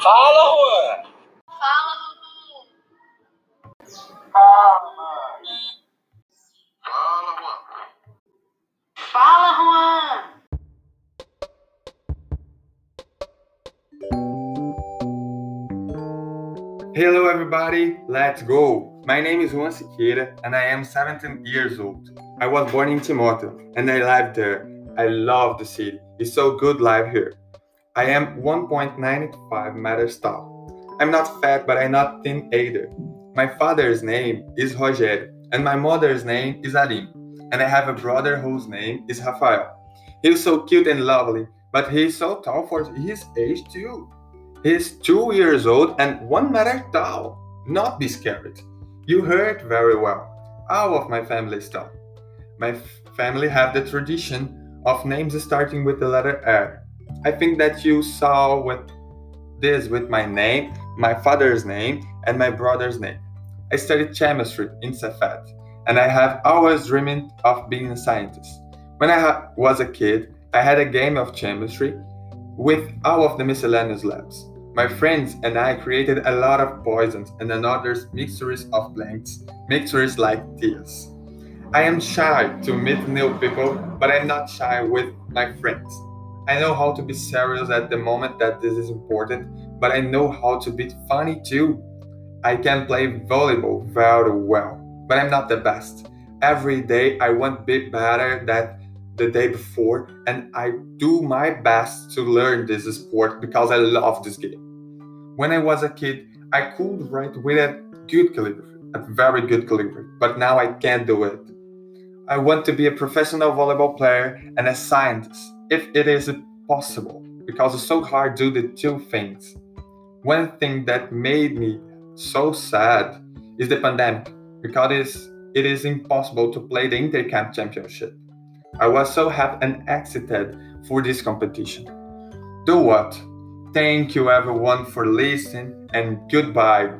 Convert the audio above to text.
Fala, Ruan! Fala, Dudu. Fala, mãe! Fala, Ruan. Fala, Ruan. Hello, everybody. Let's go. My name is Ruan Siqueira, and I am 17 years old. I was born in Timóteo, and I live there. I love the city. It's so good life here. I am 1.95 meters tall. I'm not fat, but I'm not thin either. My father's name is Rogério, and my mother's name is Aline. And I have a brother whose name is Rafael. He's so cute and lovely, but he's so tall for his age too. He's two years old and one meter tall. Not be scared. You heard very well. All of my family is tall. My family have the tradition of names starting with the letter R. I think that you saw with this with my name, my father's name, and my brother's name. I studied chemistry in Cefet, and I have always dreamed of being a scientist. When I was a kid, I had a game of chemistry with all of the miscellaneous labs. My friends and I created a lot of poisons and another mixtures of blanks, mixtures like this. I am shy to meet new people, but I'm not shy with my friends. I know how to be serious at the moment that this is important, but I know how to be funny too. I can play volleyball very well, but I'm not the best. Every day I want to be better than the day before, and I do my best to learn this sport because I love this game. When I was a kid, I could write with a good calligraphy, a very good calligraphy, but now I can't do it. I want to be a professional volleyball player and a scientist, if it is possible, because it's so hard to do the two things. One thing that made me so sad is the pandemic, because it is, it is impossible to play the Intercamp Championship. I was so happy and excited for this competition. Do what? Thank you everyone for listening and goodbye.